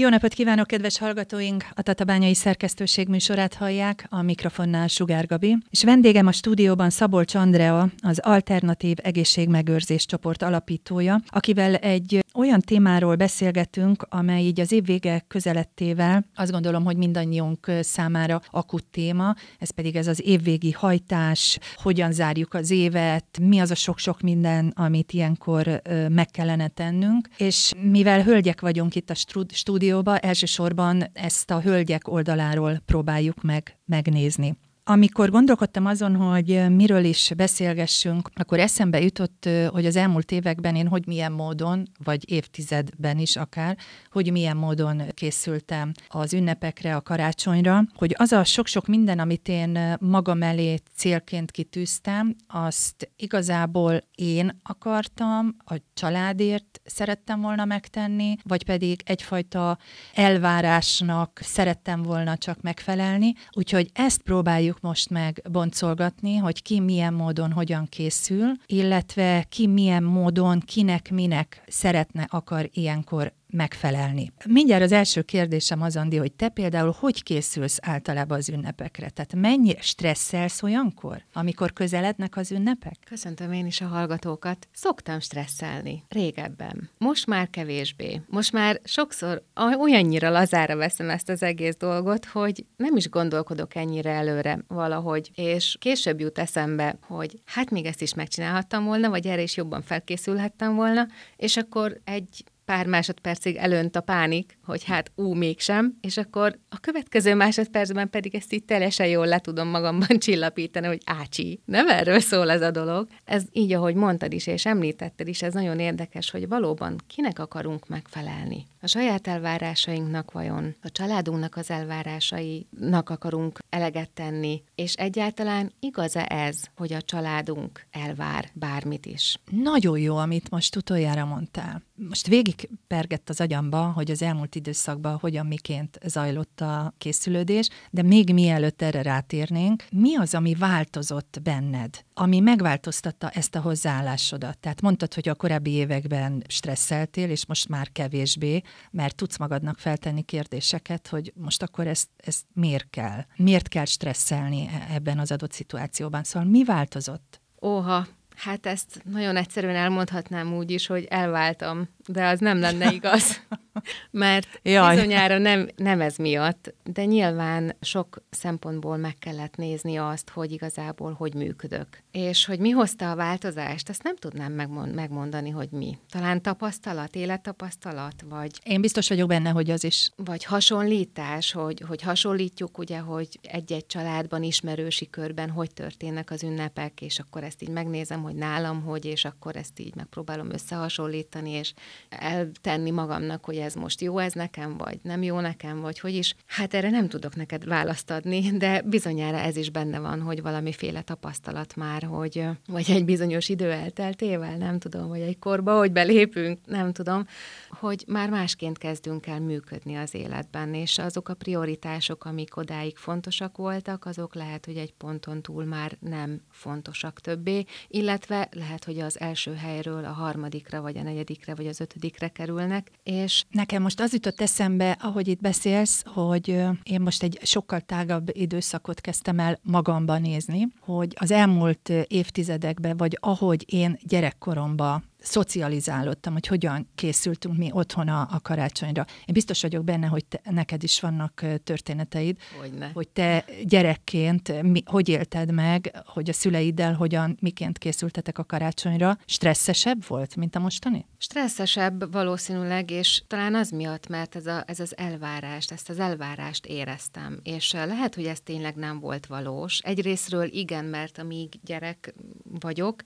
Jó napot kívánok, kedves hallgatóink! A Tatabányai Szerkesztőség műsorát hallják, a mikrofonnál Sugár Gabi, és vendégem a stúdióban Szabolcs Andrea, az Alternatív Egészségmegőrzés csoport alapítója, akivel egy olyan témáról beszélgetünk, amely így az évvége közelettével azt gondolom, hogy mindannyiunk számára akut téma, ez pedig ez az évvégi hajtás, hogyan zárjuk az évet, mi az a sok-sok minden, amit ilyenkor meg kellene tennünk, és mivel hölgyek vagyunk itt a stúdióban, stúdióba elsősorban ezt a hölgyek oldaláról próbáljuk meg megnézni. Amikor gondolkodtam azon, hogy miről is beszélgessünk, akkor eszembe jutott, hogy az elmúlt években én hogy milyen módon, vagy évtizedben is akár, hogy milyen módon készültem az ünnepekre, a karácsonyra, hogy az a sok-sok minden, amit én magam elé célként kitűztem, azt igazából én akartam, a családért szerettem volna megtenni, vagy pedig egyfajta elvárásnak szerettem volna csak megfelelni, úgyhogy ezt próbáljuk próbáljuk most meg boncolgatni, hogy ki milyen módon hogyan készül, illetve ki milyen módon, kinek, minek szeretne, akar ilyenkor megfelelni. Mindjárt az első kérdésem az, Andi, hogy te például hogy készülsz általában az ünnepekre? Tehát mennyire stresszelsz olyankor, amikor közelednek az ünnepek? Köszöntöm én is a hallgatókat. Szoktam stresszelni régebben. Most már kevésbé. Most már sokszor olyannyira lazára veszem ezt az egész dolgot, hogy nem is gondolkodok ennyire előre valahogy, és később jut eszembe, hogy hát még ezt is megcsinálhattam volna, vagy erre is jobban felkészülhettem volna, és akkor egy pár másodpercig elönt a pánik, hogy hát ú, mégsem, és akkor a következő másodpercben pedig ezt így teljesen jól le tudom magamban csillapítani, hogy ácsi, nem erről szól ez a dolog. Ez így, ahogy mondtad is, és említetted is, ez nagyon érdekes, hogy valóban kinek akarunk megfelelni. A saját elvárásainknak vajon, a családunknak az elvárásainak akarunk eleget tenni, és egyáltalán igaz-e ez, hogy a családunk elvár bármit is? Nagyon jó, amit most utoljára mondtál. Most végig pergett az agyamba, hogy az elmúlt időszakban hogyan miként zajlott a készülődés, de még mielőtt erre rátérnénk, mi az, ami változott benned, ami megváltoztatta ezt a hozzáállásodat? Tehát mondtad, hogy a korábbi években stresszeltél, és most már kevésbé, mert tudsz magadnak feltenni kérdéseket, hogy most akkor ezt, ezt miért kell? Miért kell stresszelni e- ebben az adott szituációban? Szóval mi változott? Óha, Hát ezt nagyon egyszerűen elmondhatnám úgy is, hogy elváltam, de az nem lenne igaz. Mert Jaj. bizonyára nem, nem ez miatt, de nyilván sok szempontból meg kellett nézni azt, hogy igazából hogy működök. És hogy mi hozta a változást, azt nem tudnám megmondani, hogy mi. Talán tapasztalat, élettapasztalat, vagy... Én biztos vagyok benne, hogy az is. Vagy hasonlítás, hogy, hogy hasonlítjuk ugye, hogy egy-egy családban, ismerősi körben hogy történnek az ünnepek, és akkor ezt így megnézem, hogy nálam hogy, és akkor ezt így megpróbálom összehasonlítani, és eltenni magamnak, hogy ez most jó ez nekem, vagy nem jó nekem, vagy hogy is. Hát erre nem tudok neked választ adni, de bizonyára ez is benne van, hogy valamiféle tapasztalat már, hogy vagy egy bizonyos idő elteltével, nem tudom, vagy egy korba, hogy belépünk, nem tudom, hogy már másként kezdünk el működni az életben, és azok a prioritások, amik odáig fontosak voltak, azok lehet, hogy egy ponton túl már nem fontosak többé, illetve lehet, hogy az első helyről a harmadikra, vagy a negyedikre, vagy az ötödikre kerülnek, és Nekem most az jutott eszembe, ahogy itt beszélsz, hogy én most egy sokkal tágabb időszakot kezdtem el magamban nézni, hogy az elmúlt évtizedekben, vagy ahogy én gyerekkoromban szocializálódtam, hogy hogyan készültünk mi otthon a, a karácsonyra. Én biztos vagyok benne, hogy te, neked is vannak történeteid, Hogyne. hogy te gyerekként mi, hogy élted meg, hogy a szüleiddel hogyan, miként készültetek a karácsonyra. Stresszesebb volt, mint a mostani? Stresszesebb valószínűleg, és talán az miatt, mert ez, a, ez az elvárást, ezt az elvárást éreztem, és lehet, hogy ez tényleg nem volt valós. Egyrésztről igen, mert amíg gyerek vagyok,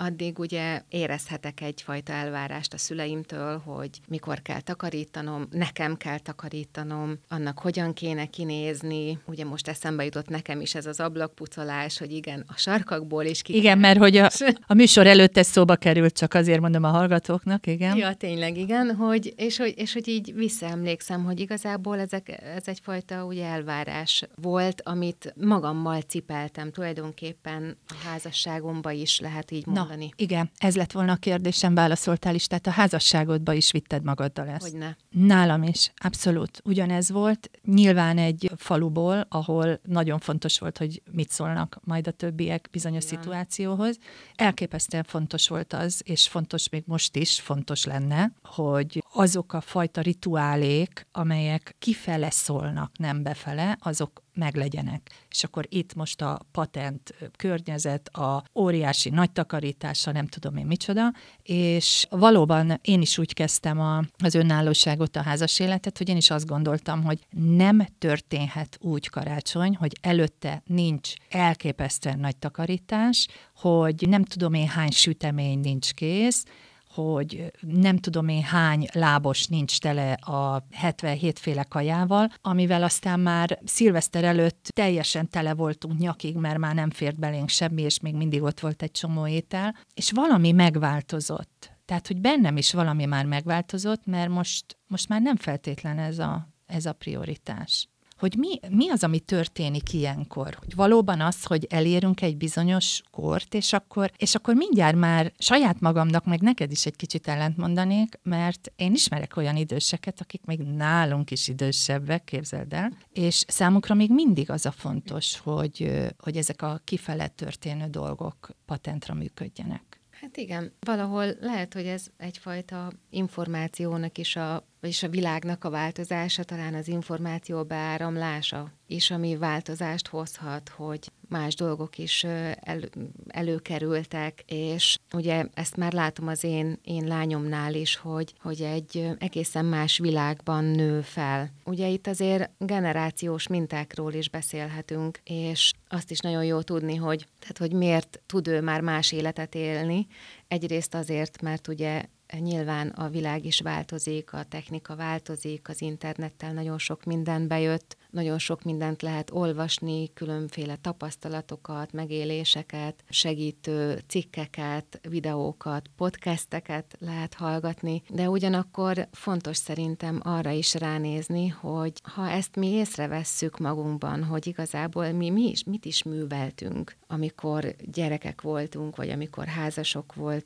addig ugye érezhetek egyfajta elvárást a szüleimtől, hogy mikor kell takarítanom, nekem kell takarítanom, annak hogyan kéne kinézni. Ugye most eszembe jutott nekem is ez az ablakpucolás, hogy igen, a sarkakból is ki. Igen, mert hogy a, a műsor előtt ez szóba került, csak azért mondom a hallgatóknak, igen. Ja, tényleg, igen, hogy, és, hogy, és hogy így visszaemlékszem, hogy igazából ezek, ez egyfajta ugye elvárás volt, amit magammal cipeltem tulajdonképpen a házasságomba is, lehet így mondani. Mondani. Igen, ez lett volna a kérdésem, válaszoltál is, tehát a házasságodba is vitted magaddal ezt. Hogyne. Nálam is, abszolút. Ugyanez volt. Nyilván egy faluból, ahol nagyon fontos volt, hogy mit szólnak majd a többiek bizonyos Igen. szituációhoz. Elképesztően fontos volt az, és fontos még most is, fontos lenne, hogy azok a fajta rituálék, amelyek kifele szólnak, nem befele, azok meglegyenek. És akkor itt most a patent környezet, a óriási nagy takarítása, nem tudom én micsoda, és valóban én is úgy kezdtem a, az önállóságot, a házas életet, hogy én is azt gondoltam, hogy nem történhet úgy karácsony, hogy előtte nincs elképesztően nagy takarítás, hogy nem tudom én hány sütemény nincs kész, hogy nem tudom én hány lábos nincs tele a 77 féle kajával, amivel aztán már szilveszter előtt teljesen tele voltunk nyakig, mert már nem fért belénk semmi, és még mindig ott volt egy csomó étel, és valami megváltozott. Tehát, hogy bennem is valami már megváltozott, mert most, most már nem feltétlen ez a, ez a prioritás hogy mi, mi az, ami történik ilyenkor. Hogy valóban az, hogy elérünk egy bizonyos kort, és akkor, és akkor mindjárt már saját magamnak, meg neked is egy kicsit ellent mondanék, mert én ismerek olyan időseket, akik még nálunk is idősebbek, képzeld el, és számukra még mindig az a fontos, hogy, hogy ezek a kifele történő dolgok patentra működjenek. Hát igen, valahol lehet, hogy ez egyfajta információnak is a vagyis a világnak a változása, talán az információ beáramlása is, ami változást hozhat, hogy más dolgok is el, előkerültek, és ugye ezt már látom az én, én lányomnál is, hogy, hogy egy egészen más világban nő fel. Ugye itt azért generációs mintákról is beszélhetünk, és azt is nagyon jó tudni, hogy, tehát, hogy miért tud ő már más életet élni. Egyrészt azért, mert ugye Nyilván a világ is változik, a technika változik, az internettel nagyon sok minden bejött, nagyon sok mindent lehet olvasni, különféle tapasztalatokat, megéléseket, segítő cikkeket, videókat, podcasteket lehet hallgatni, de ugyanakkor fontos szerintem arra is ránézni, hogy ha ezt mi észrevesszük magunkban, hogy igazából mi, mi is, mit is műveltünk, amikor gyerekek voltunk, vagy amikor házasok voltunk,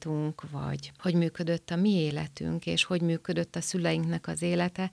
vagy hogy működött a mi életünk, és hogy működött a szüleinknek az élete,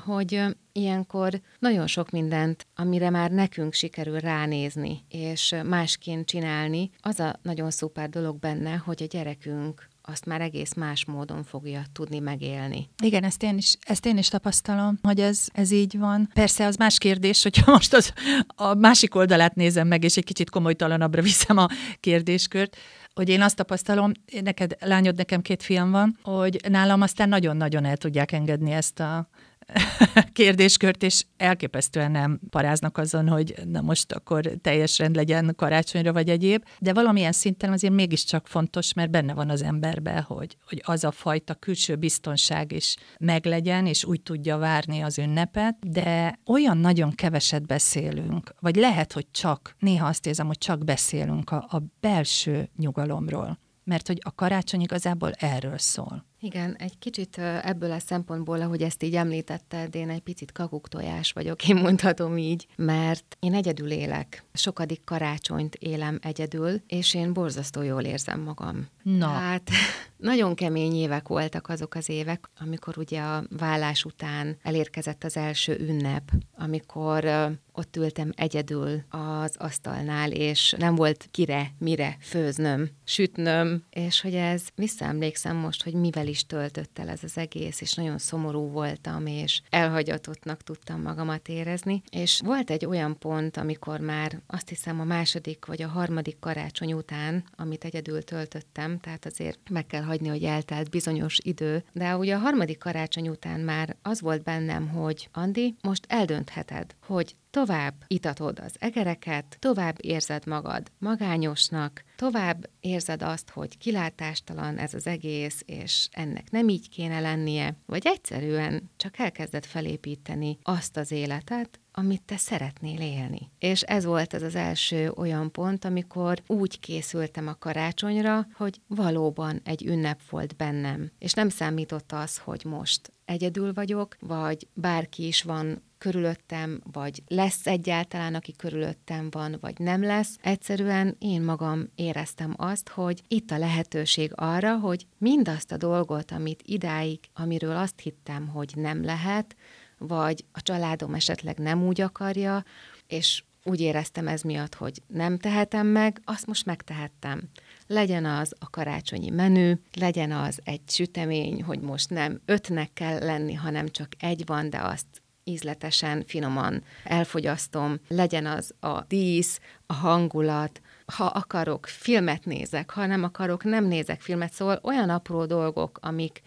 hogy ilyenkor nagyon sok mindent, amire már nekünk sikerül ránézni, és másként csinálni, az a nagyon szuper dolog benne, hogy a gyerekünk azt már egész más módon fogja tudni megélni. Igen, ezt én is, ezt én is tapasztalom, hogy ez, ez így van. Persze az más kérdés, hogyha most az, a másik oldalát nézem meg, és egy kicsit komolytalanabbra viszem a kérdéskört, hogy én azt tapasztalom, neked lányod, nekem két fiam van, hogy nálam aztán nagyon-nagyon el tudják engedni ezt a kérdéskört, és elképesztően nem paráznak azon, hogy na most akkor teljes rend legyen karácsonyra vagy egyéb, de valamilyen szinten azért mégiscsak fontos, mert benne van az emberbe, hogy, hogy az a fajta külső biztonság is meglegyen, és úgy tudja várni az ünnepet, de olyan nagyon keveset beszélünk, vagy lehet, hogy csak, néha azt érzem, hogy csak beszélünk a, a belső nyugalomról. Mert hogy a karácsony igazából erről szól. Igen, egy kicsit ebből a szempontból, ahogy ezt így említetted, én egy picit kakuktojás vagyok, én mondhatom így, mert én egyedül élek. Sokadik karácsonyt élem egyedül, és én borzasztó jól érzem magam. Na. Hát nagyon kemény évek voltak azok az évek, amikor ugye a vállás után elérkezett az első ünnep, amikor ott ültem egyedül az asztalnál, és nem volt kire, mire főznöm, sütnöm, és hogy ez, visszaemlékszem most, hogy mivel is töltött el ez az egész, és nagyon szomorú voltam, és elhagyatottnak tudtam magamat érezni, és volt egy olyan pont, amikor már azt hiszem a második vagy a harmadik karácsony után, amit egyedül töltöttem, tehát azért meg kell hagyni, hogy eltelt bizonyos idő, de ugye a harmadik karácsony után már az volt bennem, hogy Andi, most eldöntheted, hogy tovább itatod az egereket, tovább érzed magad magányosnak, tovább érzed azt, hogy kilátástalan ez az egész, és ennek nem így kéne lennie, vagy egyszerűen csak elkezded felépíteni azt az életet, amit te szeretnél élni. És ez volt ez az első olyan pont, amikor úgy készültem a karácsonyra, hogy valóban egy ünnep volt bennem. És nem számított az, hogy most egyedül vagyok, vagy bárki is van körülöttem, vagy lesz egyáltalán, aki körülöttem van, vagy nem lesz. Egyszerűen én magam éreztem azt, hogy itt a lehetőség arra, hogy mindazt a dolgot, amit idáig, amiről azt hittem, hogy nem lehet, vagy a családom esetleg nem úgy akarja, és úgy éreztem ez miatt, hogy nem tehetem meg, azt most megtehettem. Legyen az a karácsonyi menü, legyen az egy sütemény, hogy most nem ötnek kell lenni, hanem csak egy van, de azt ízletesen, finoman elfogyasztom, legyen az a dísz, a hangulat, ha akarok, filmet nézek, ha nem akarok, nem nézek filmet, szóval olyan apró dolgok, amik,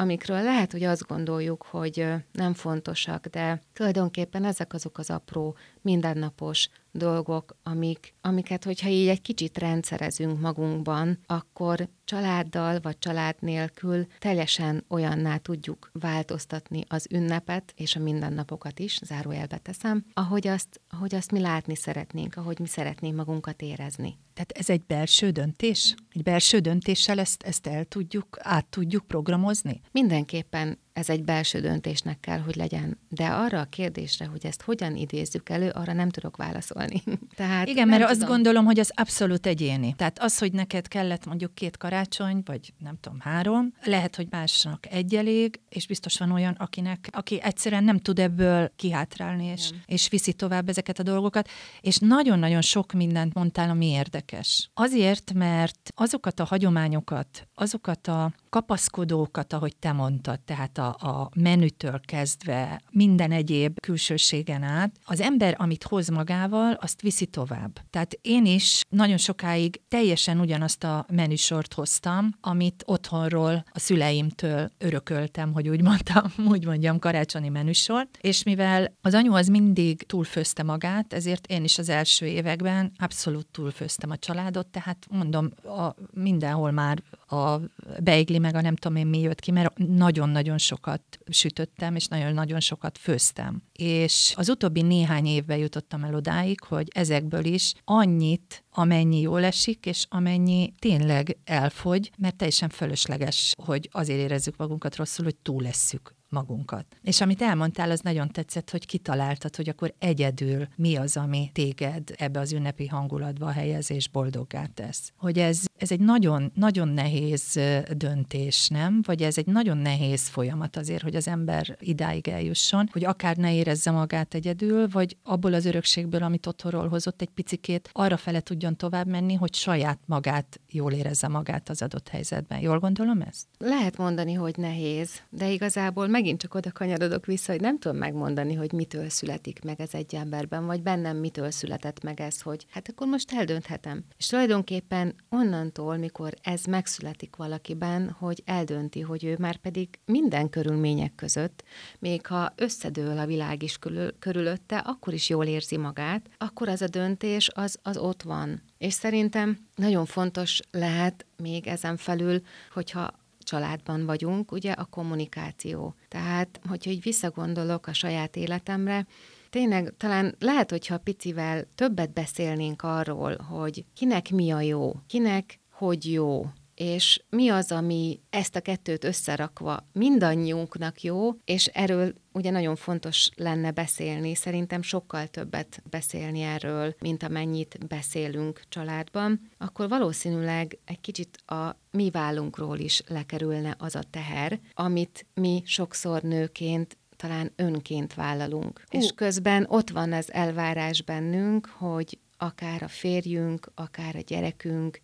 amikről lehet, hogy azt gondoljuk, hogy nem fontosak, de tulajdonképpen ezek azok az apró, mindennapos dolgok, amik, amiket, hogyha így egy kicsit rendszerezünk magunkban, akkor családdal vagy család nélkül teljesen olyanná tudjuk változtatni az ünnepet és a mindennapokat is, zárójelbe teszem, ahogy azt, ahogy azt mi látni szeretnénk, ahogy mi szeretnénk magunkat érezni. Tehát ez egy belső döntés? Egy belső döntéssel ezt, ezt el tudjuk, át tudjuk programozni? Mindenképpen ez egy belső döntésnek kell, hogy legyen. De arra a kérdésre, hogy ezt hogyan idézzük elő, arra nem tudok válaszolni. Tehát Igen, mert tudom. azt gondolom, hogy az abszolút egyéni. Tehát az, hogy neked kellett mondjuk két karácsony, vagy nem tudom, három, lehet, hogy másnak egy elég, és biztos van olyan, akinek, aki egyszerűen nem tud ebből kihátrálni, és, és viszi tovább ezeket a dolgokat. És nagyon-nagyon sok mindent mondtál, ami érdekes. Azért, mert azokat a hagyományokat, azokat a kapaszkodókat, ahogy te mondtad, tehát a, a menütől kezdve minden egyéb külsőségen át, az ember, amit hoz magával, azt viszi tovább. Tehát én is nagyon sokáig teljesen ugyanazt a menüsort hoztam, amit otthonról a szüleimtől örököltem, hogy úgy mondtam, úgy mondjam, karácsonyi menüsort, és mivel az anyu az mindig túlfőzte magát, ezért én is az első években abszolút túlfőztem a családot, tehát mondom, a, mindenhol már a beigli meg a nem tudom én mi jött ki, mert nagyon-nagyon sokat sütöttem, és nagyon-nagyon sokat főztem. És az utóbbi néhány évben jutottam el odáig, hogy ezekből is annyit, amennyi jól esik, és amennyi tényleg elfogy, mert teljesen fölösleges, hogy azért érezzük magunkat rosszul, hogy túl leszük magunkat. És amit elmondtál, az nagyon tetszett, hogy kitaláltad, hogy akkor egyedül mi az, ami téged ebbe az ünnepi hangulatba helyez és boldoggá tesz. Hogy ez, ez egy nagyon, nagyon nehéz döntés, nem? Vagy ez egy nagyon nehéz folyamat azért, hogy az ember idáig eljusson, hogy akár ne érezze magát egyedül, vagy abból az örökségből, amit otthonról hozott egy picikét, arra fele tudjon tovább menni, hogy saját magát jól érezze magát az adott helyzetben. Jól gondolom ezt? Lehet mondani, hogy nehéz, de igazából meg megint csak oda kanyarodok vissza, hogy nem tudom megmondani, hogy mitől születik meg ez egy emberben, vagy bennem mitől született meg ez, hogy hát akkor most eldönthetem. És tulajdonképpen onnantól, mikor ez megszületik valakiben, hogy eldönti, hogy ő már pedig minden körülmények között, még ha összedől a világ is körül, körülötte, akkor is jól érzi magát, akkor az a döntés az, az ott van. És szerintem nagyon fontos lehet még ezen felül, hogyha családban vagyunk, ugye a kommunikáció. Tehát, hogyha így visszagondolok a saját életemre, tényleg talán lehet, hogyha picivel többet beszélnénk arról, hogy kinek mi a jó, kinek hogy jó, és mi az, ami ezt a kettőt összerakva mindannyiunknak jó, és erről ugye nagyon fontos lenne beszélni, szerintem sokkal többet beszélni erről, mint amennyit beszélünk családban, akkor valószínűleg egy kicsit a mi vállunkról is lekerülne az a teher, amit mi sokszor nőként talán önként vállalunk. Uh. És közben ott van az elvárás bennünk, hogy akár a férjünk, akár a gyerekünk,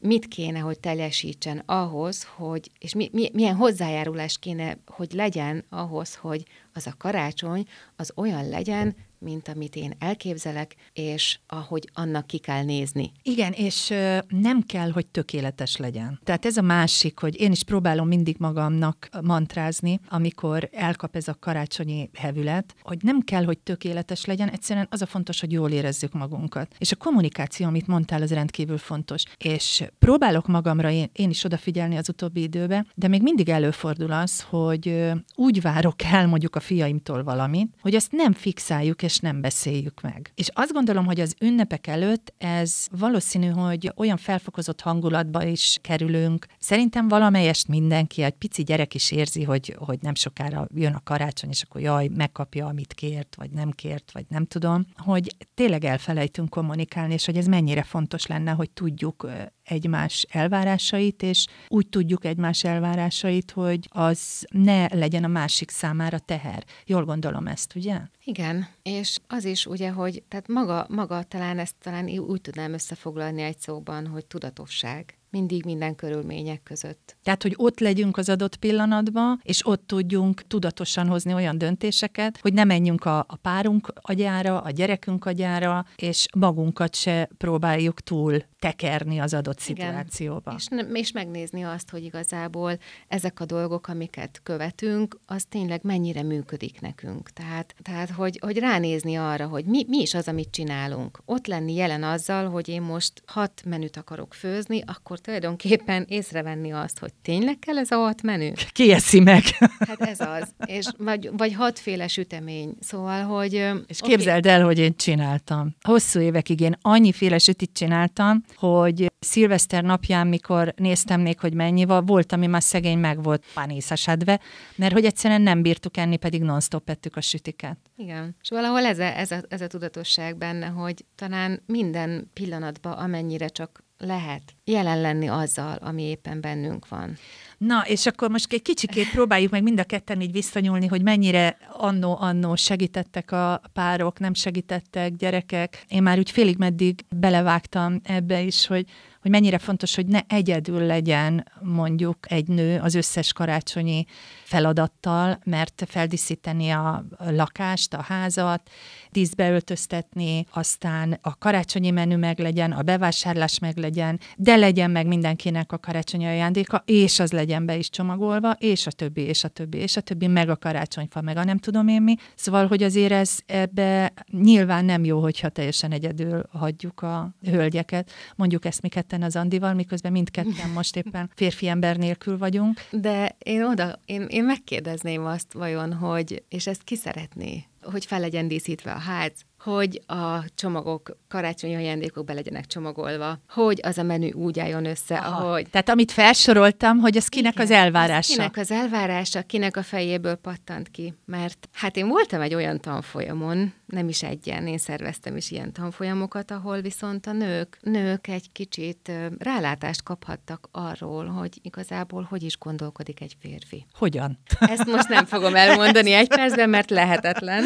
mit kéne, hogy teljesítsen ahhoz, hogy, és mi, mi, milyen hozzájárulás kéne, hogy legyen ahhoz, hogy az a karácsony az olyan legyen, mint amit én elképzelek, és ahogy annak ki kell nézni. Igen, és nem kell, hogy tökéletes legyen. Tehát ez a másik, hogy én is próbálom mindig magamnak mantrázni, amikor elkap ez a karácsonyi hevület, hogy nem kell, hogy tökéletes legyen, egyszerűen az a fontos, hogy jól érezzük magunkat. És a kommunikáció, amit mondtál, az rendkívül fontos. És próbálok magamra én, én is odafigyelni az utóbbi időben, de még mindig előfordul az, hogy úgy várok el mondjuk a fiaimtól valamit, hogy azt nem fixáljuk, és nem beszéljük meg. És azt gondolom, hogy az ünnepek előtt ez valószínű, hogy olyan felfokozott hangulatba is kerülünk. Szerintem valamelyest mindenki, egy pici gyerek is érzi, hogy, hogy nem sokára jön a karácsony, és akkor jaj, megkapja, amit kért, vagy nem kért, vagy nem tudom, hogy tényleg elfelejtünk kommunikálni, és hogy ez mennyire fontos lenne, hogy tudjuk egymás elvárásait, és úgy tudjuk egymás elvárásait, hogy az ne legyen a másik számára teher. Jól gondolom ezt, ugye? Igen, és az is ugye, hogy tehát maga, maga talán ezt talán úgy tudnám összefoglalni egy szóban, hogy tudatosság mindig minden körülmények között. Tehát, hogy ott legyünk az adott pillanatban, és ott tudjunk tudatosan hozni olyan döntéseket, hogy ne menjünk a, a párunk agyára, a gyerekünk agyára, és magunkat se próbáljuk túl tekerni az adott szituációba. És, és megnézni azt, hogy igazából ezek a dolgok, amiket követünk, az tényleg mennyire működik nekünk. Tehát, tehát hogy, hogy ránézni arra, hogy mi, mi is az, amit csinálunk. Ott lenni jelen azzal, hogy én most hat menüt akarok főzni, akkor tulajdonképpen észrevenni azt, hogy tényleg kell ez a hat menü? Ki eszi meg? Hát ez az. És vagy, vagy hatféle sütemény. Szóval, hogy... És okay. képzeld el, hogy én csináltam. Hosszú évekig én annyiféle sütit csináltam, hogy szilveszter napján, mikor néztem még, hogy mennyi van, volt, ami már szegény meg volt panészasadve, mert hogy egyszerűen nem bírtuk enni, pedig non-stop ettük a sütiket. Igen. És valahol ez a, ez, a, ez a tudatosság benne, hogy talán minden pillanatban, amennyire csak lehet jelen lenni azzal, ami éppen bennünk van. Na, és akkor most egy kicsikét próbáljuk meg mind a ketten így visszanyúlni, hogy mennyire annó-annó segítettek a párok, nem segítettek gyerekek. Én már úgy félig meddig belevágtam ebbe is, hogy hogy mennyire fontos, hogy ne egyedül legyen mondjuk egy nő az összes karácsonyi feladattal, mert feldíszíteni a lakást, a házat, díszbe öltöztetni, aztán a karácsonyi menü meg legyen, a bevásárlás meg legyen, de legyen meg mindenkinek a karácsonyi ajándéka, és az legyen be is csomagolva, és a többi, és a többi, és a többi, meg a karácsonyfa, meg a nem tudom én mi. Szóval, hogy azért ez ebbe nyilván nem jó, hogyha teljesen egyedül hagyjuk a hölgyeket. Mondjuk ezt mi ketten az Andival, miközben mindketten most éppen férfi ember nélkül vagyunk. De én oda, én, én megkérdezném azt vajon, hogy, és ezt ki szeretné, hogy fel legyen díszítve a ház, hogy a csomagok, karácsonyi ajándékok be legyenek csomagolva, hogy az a menü úgy álljon össze, Aha. ahogy... Tehát amit felsoroltam, hogy az kinek Igen, az elvárása. Az kinek az elvárása, kinek a fejéből pattant ki. Mert hát én voltam egy olyan tanfolyamon, nem is egyen, én szerveztem is ilyen tanfolyamokat, ahol viszont a nők, nők egy kicsit rálátást kaphattak arról, hogy igazából hogy is gondolkodik egy férfi. Hogyan? Ezt most nem fogom elmondani egy percben, mert lehetetlen.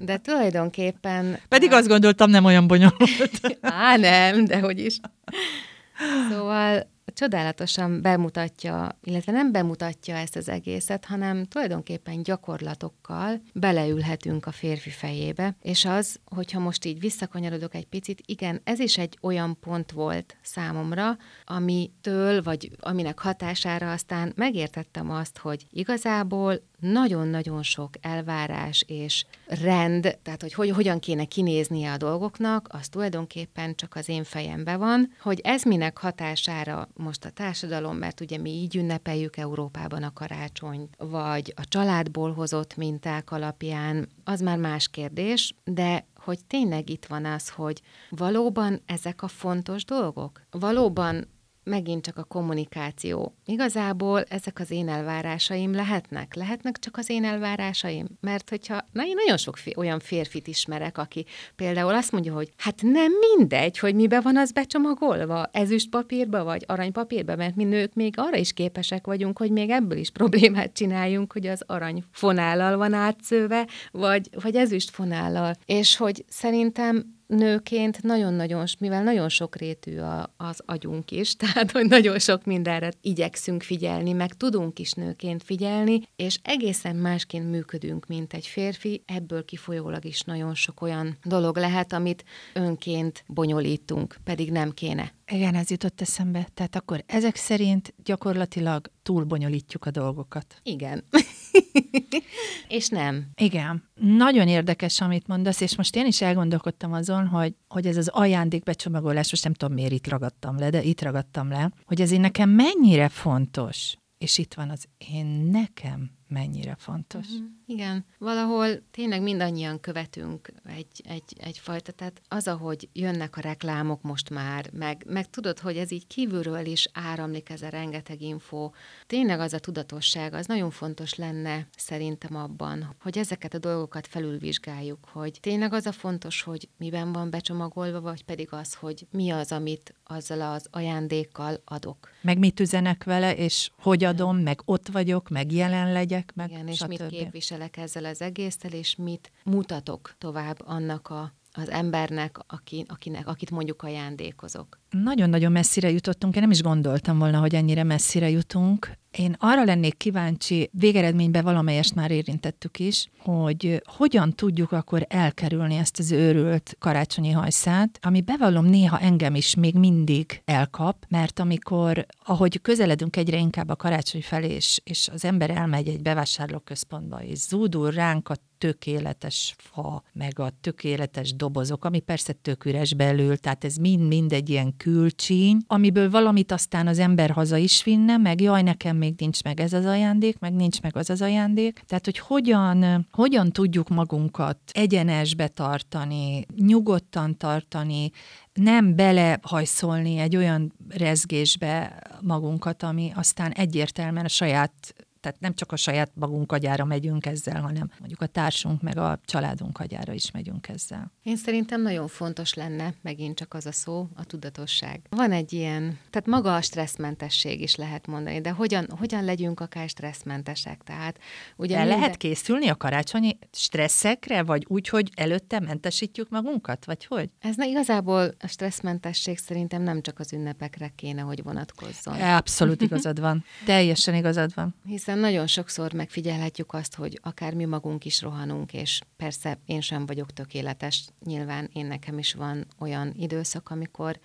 De tulajdonképpen... Pedig azt gondoltam, nem olyan bonyolult. Á, nem, de hogy is. Szóval csodálatosan bemutatja, illetve nem bemutatja ezt az egészet, hanem tulajdonképpen gyakorlatokkal beleülhetünk a férfi fejébe, és az, hogyha most így visszakanyarodok egy picit, igen, ez is egy olyan pont volt számomra, amitől, vagy aminek hatására aztán megértettem azt, hogy igazából nagyon-nagyon sok elvárás és rend, tehát hogy, hogy hogyan kéne kinéznie a dolgoknak, az tulajdonképpen csak az én fejemben van, hogy ez minek hatására most a társadalom, mert ugye mi így ünnepeljük Európában a karácsonyt, vagy a családból hozott minták alapján, az már más kérdés, de hogy tényleg itt van az, hogy valóban ezek a fontos dolgok? Valóban megint csak a kommunikáció. Igazából ezek az én elvárásaim lehetnek? Lehetnek csak az én elvárásaim? Mert hogyha, na én nagyon sok fér, olyan férfit ismerek, aki például azt mondja, hogy hát nem mindegy, hogy mibe van az becsomagolva, ezüst papírba vagy aranypapírba, mert mi nők még arra is képesek vagyunk, hogy még ebből is problémát csináljunk, hogy az arany fonállal van átszőve, vagy, vagy ezüst fonállal. És hogy szerintem nőként nagyon-nagyon, mivel nagyon sokrétű a, az agyunk is, tehát hogy nagyon sok mindenre igyekszünk figyelni, meg tudunk is nőként figyelni, és egészen másként működünk, mint egy férfi, ebből kifolyólag is nagyon sok olyan dolog lehet, amit önként bonyolítunk, pedig nem kéne. Igen, ez jutott eszembe. Tehát akkor ezek szerint gyakorlatilag túlbonyolítjuk a dolgokat. Igen. és nem. Igen. Nagyon érdekes, amit mondasz, és most én is elgondolkodtam azon, hogy, hogy ez az ajándékbecsomagolás, most nem tudom, miért itt ragadtam le, de itt ragadtam le, hogy ez én nekem mennyire fontos, és itt van az én nekem mennyire fontos. Uh-huh. Igen, valahol tényleg mindannyian követünk egy, egy, egyfajta, tehát az, ahogy jönnek a reklámok most már, meg, meg tudod, hogy ez így kívülről is áramlik ez a rengeteg info, tényleg az a tudatosság, az nagyon fontos lenne szerintem abban, hogy ezeket a dolgokat felülvizsgáljuk, hogy tényleg az a fontos, hogy miben van becsomagolva, vagy pedig az, hogy mi az, amit azzal az ajándékkal adok. Meg mit üzenek vele, és hogy adom, meg ott vagyok, meg jelen legyek, meg Igen, és mit képviselek ezzel az egésztel, és mit mutatok tovább annak a az embernek, aki, akinek, akit mondjuk ajándékozok. Nagyon-nagyon messzire jutottunk, én nem is gondoltam volna, hogy ennyire messzire jutunk. Én arra lennék kíváncsi, végeredményben valamelyest már érintettük is, hogy hogyan tudjuk akkor elkerülni ezt az őrült karácsonyi hajszát, ami bevallom néha engem is még mindig elkap, mert amikor, ahogy közeledünk egyre inkább a karácsony felé, és, és az ember elmegy egy bevásárlóközpontba, és zúdul ránk a tökéletes fa, meg a tökéletes dobozok, ami persze tök üres belül, tehát ez mind-mind egy ilyen külcsíny, amiből valamit aztán az ember haza is vinne, meg jaj, nekem még nincs meg ez az ajándék, meg nincs meg az az ajándék. Tehát, hogy hogyan, hogyan tudjuk magunkat egyenesbe tartani, nyugodtan tartani, nem belehajszolni egy olyan rezgésbe magunkat, ami aztán egyértelműen a saját tehát nem csak a saját magunk agyára megyünk ezzel, hanem mondjuk a társunk meg a családunk agyára is megyünk ezzel. Én szerintem nagyon fontos lenne, megint csak az a szó, a tudatosság. Van egy ilyen, tehát maga a stresszmentesség is lehet mondani, de hogyan, hogyan legyünk akár stresszmentesek? Tehát ugye El minden... lehet készülni a karácsonyi stresszekre, vagy úgy, hogy előtte mentesítjük magunkat, vagy hogy? Ez na, igazából a stresszmentesség szerintem nem csak az ünnepekre kéne, hogy vonatkozzon. Abszolút igazad van. Teljesen igazad van. Hiszen nagyon sokszor megfigyelhetjük azt, hogy akár mi magunk is rohanunk, és persze én sem vagyok tökéletes. Nyilván én nekem is van olyan időszak, amikor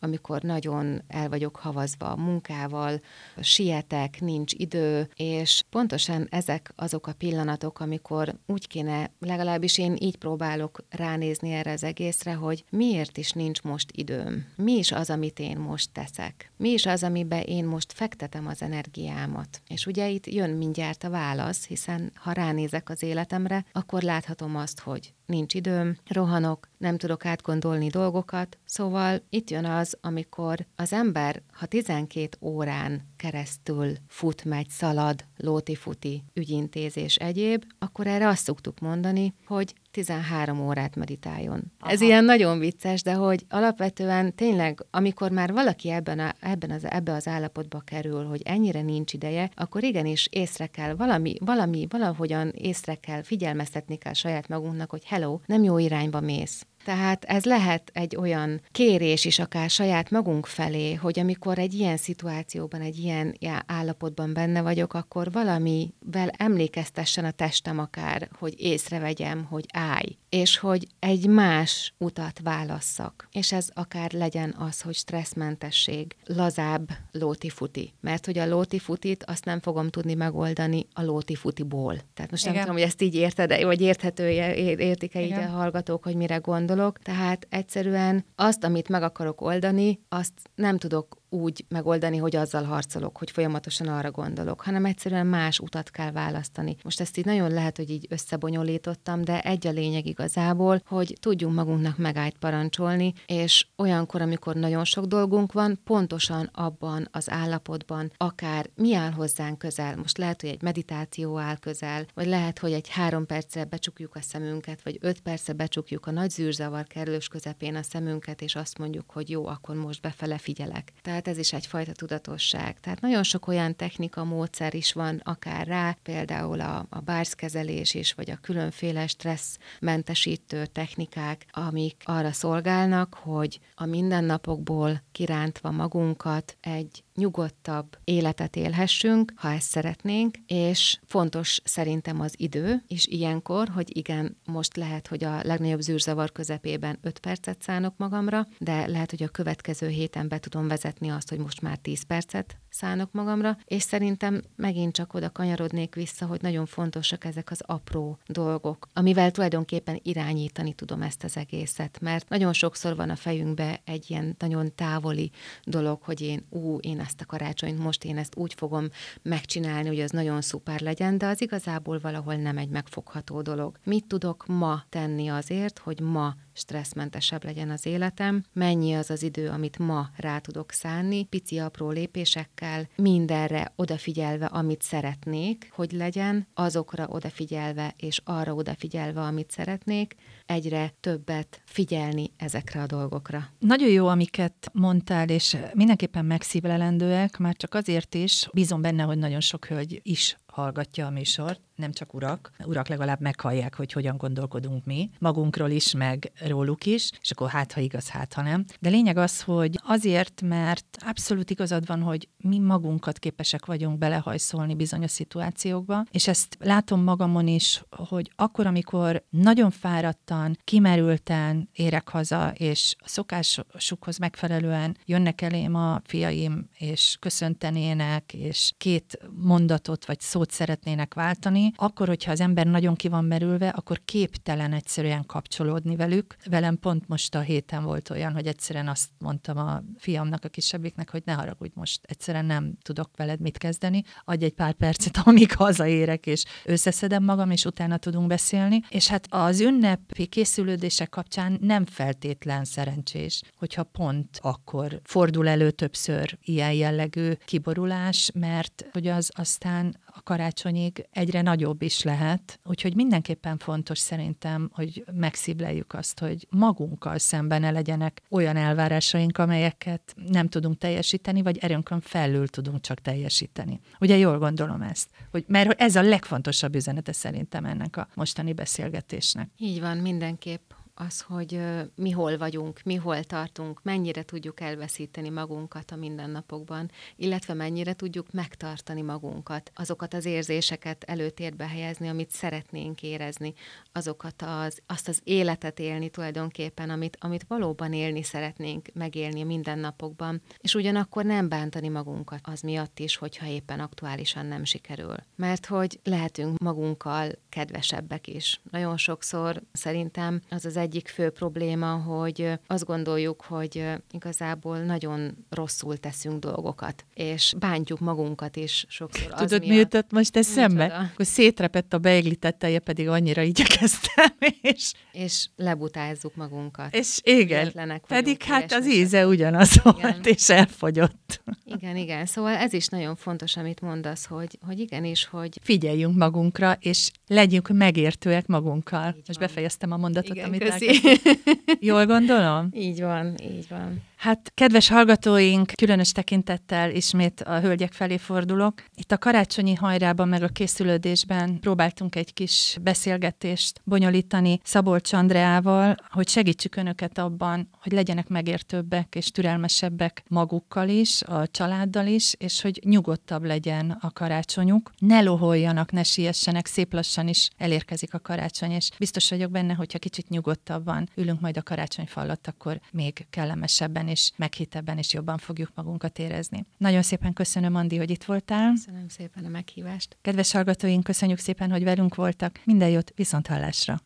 amikor nagyon el vagyok havazva a munkával, sietek, nincs idő, és pontosan ezek azok a pillanatok, amikor úgy kéne, legalábbis én így próbálok ránézni erre az egészre, hogy miért is nincs most időm, mi is az, amit én most teszek, mi is az, amiben én most fektetem az energiámat. És ugye itt jön mindjárt a válasz, hiszen ha ránézek az életemre, akkor láthatom azt, hogy nincs időm, rohanok, nem tudok átgondolni dolgokat, szóval itt jön az, amikor az ember, ha 12 órán keresztül fut, megy, szalad, lóti-futi, ügyintézés egyéb, akkor erre azt szoktuk mondani, hogy 13 órát meditáljon. Aha. Ez ilyen nagyon vicces, de hogy alapvetően tényleg, amikor már valaki ebben, a, ebben az, ebbe az állapotba kerül, hogy ennyire nincs ideje, akkor igenis észre kell, valami, valami, valahogyan észre kell, figyelmeztetni kell saját magunknak, hogy hello, nem jó irányba mész. Tehát ez lehet egy olyan kérés is akár saját magunk felé, hogy amikor egy ilyen szituációban, egy ilyen állapotban benne vagyok, akkor valamivel emlékeztessen a testem akár, hogy észrevegyem, hogy állj, és hogy egy más utat válasszak. És ez akár legyen az, hogy stresszmentesség, lazább lóti-futi. Mert hogy a lóti-futit azt nem fogom tudni megoldani a lóti-futiból. Tehát most Igen. nem tudom, hogy ezt így érted, vagy érthető, értik-e így a hallgatók, hogy mire gondolok. Tehát egyszerűen azt, amit meg akarok oldani, azt nem tudok úgy megoldani, hogy azzal harcolok, hogy folyamatosan arra gondolok, hanem egyszerűen más utat kell választani. Most ezt így nagyon lehet, hogy így összebonyolítottam, de egy a lényeg igazából, hogy tudjunk magunknak megállt parancsolni, és olyankor, amikor nagyon sok dolgunk van, pontosan abban az állapotban, akár mi áll hozzánk közel, most lehet, hogy egy meditáció áll közel, vagy lehet, hogy egy három percre becsukjuk a szemünket, vagy öt perce becsukjuk a nagy zűrzavar kerülős közepén a szemünket, és azt mondjuk, hogy jó, akkor most befele figyelek. Tehát tehát ez is egyfajta tudatosság. Tehát nagyon sok olyan technika, módszer is van akár rá, például a, a bárszkezelés is, vagy a különféle stresszmentesítő technikák, amik arra szolgálnak, hogy a mindennapokból kirántva magunkat egy nyugodtabb életet élhessünk, ha ezt szeretnénk, és fontos szerintem az idő, és ilyenkor, hogy igen, most lehet, hogy a legnagyobb zűrzavar közepében 5 percet szánok magamra, de lehet, hogy a következő héten be tudom vezetni azt, hogy most már 10 percet szánok magamra, és szerintem megint csak oda kanyarodnék vissza, hogy nagyon fontosak ezek az apró dolgok, amivel tulajdonképpen irányítani tudom ezt az egészet, mert nagyon sokszor van a fejünkbe egy ilyen nagyon távoli dolog, hogy én, ú, én ezt a karácsonyt, most én ezt úgy fogom megcsinálni, hogy az nagyon szuper legyen, de az igazából valahol nem egy megfogható dolog. Mit tudok ma tenni azért, hogy ma stresszmentesebb legyen az életem, mennyi az az idő, amit ma rá tudok szánni, pici apró lépésekkel, mindenre odafigyelve, amit szeretnék, hogy legyen, azokra odafigyelve és arra odafigyelve, amit szeretnék, egyre többet figyelni ezekre a dolgokra. Nagyon jó, amiket mondtál, és mindenképpen megszívlelendőek, már csak azért is, bízom benne, hogy nagyon sok hölgy is hallgatja a műsort, nem csak urak. Urak legalább meghallják, hogy hogyan gondolkodunk mi, magunkról is, meg róluk is, és akkor hát, ha igaz, hát, ha nem. De lényeg az, hogy azért, mert abszolút igazad van, hogy mi magunkat képesek vagyunk belehajszolni bizonyos szituációkba, és ezt látom magamon is, hogy akkor, amikor nagyon fáradtan, kimerülten érek haza, és a szokásukhoz megfelelően jönnek elém a fiaim, és köszöntenének, és két mondatot vagy szót szeretnének váltani, akkor, hogyha az ember nagyon ki van merülve, akkor képtelen egyszerűen kapcsolódni velük. Velem pont most a héten volt olyan, hogy egyszerűen azt mondtam a fiamnak, a kisebbiknek, hogy ne haragudj most, egyszerűen nem tudok veled mit kezdeni, adj egy pár percet, amíg hazaérek, és összeszedem magam, és utána tudunk beszélni. És hát az ünnepi készülődések kapcsán nem feltétlen szerencsés, hogyha pont akkor fordul elő többször ilyen jellegű kiborulás, mert hogy az aztán a karácsonyig egyre nagyobb is lehet. Úgyhogy mindenképpen fontos szerintem, hogy megszívleljük azt, hogy magunkkal szemben ne legyenek olyan elvárásaink, amelyeket nem tudunk teljesíteni, vagy erőnkön felül tudunk csak teljesíteni. Ugye jól gondolom ezt, hogy, mert ez a legfontosabb üzenete szerintem ennek a mostani beszélgetésnek. Így van, mindenképp az, hogy mi hol vagyunk, mi hol tartunk, mennyire tudjuk elveszíteni magunkat a mindennapokban, illetve mennyire tudjuk megtartani magunkat, azokat az érzéseket előtérbe helyezni, amit szeretnénk érezni, azokat az, azt az életet élni tulajdonképpen, amit, amit valóban élni szeretnénk, megélni a mindennapokban, és ugyanakkor nem bántani magunkat az miatt is, hogyha éppen aktuálisan nem sikerül. Mert hogy lehetünk magunkkal kedvesebbek is. Nagyon sokszor szerintem az az egy egyik fő probléma, hogy azt gondoljuk, hogy igazából nagyon rosszul teszünk dolgokat, és bántjuk magunkat is sokszor. Tudod, az mi jutott most eszembe? Akkor szétrepett a beigli teteje, pedig annyira igyekeztem, és... És lebutázzuk magunkat. És igen, pedig hát az íze ugyanaz igen. volt, és elfogyott. Igen, igen. Szóval ez is nagyon fontos, amit mondasz, hogy, hogy igenis, hogy... Figyeljünk magunkra, és legyünk megértőek magunkkal. Így Most van. befejeztem a mondatot, igen, amit Jól gondolom? Így van, így van. Hát, kedves hallgatóink, különös tekintettel ismét a hölgyek felé fordulok. Itt a karácsonyi hajrában meg a készülődésben próbáltunk egy kis beszélgetést bonyolítani Szabolcs Andreával, hogy segítsük önöket abban, hogy legyenek megértőbbek és türelmesebbek magukkal is, a családdal is, és hogy nyugodtabb legyen a karácsonyuk. Ne loholjanak, ne siessenek, szép lassan is elérkezik a karácsony, és biztos vagyok benne, hogyha kicsit nyugodtabban ülünk majd a karácsonyfa alatt, akkor még kellemesebben és meghittebben és jobban fogjuk magunkat érezni. Nagyon szépen köszönöm, Andi, hogy itt voltál. Köszönöm szépen a meghívást. Kedves hallgatóink, köszönjük szépen, hogy velünk voltak. Minden jót, viszont hallásra.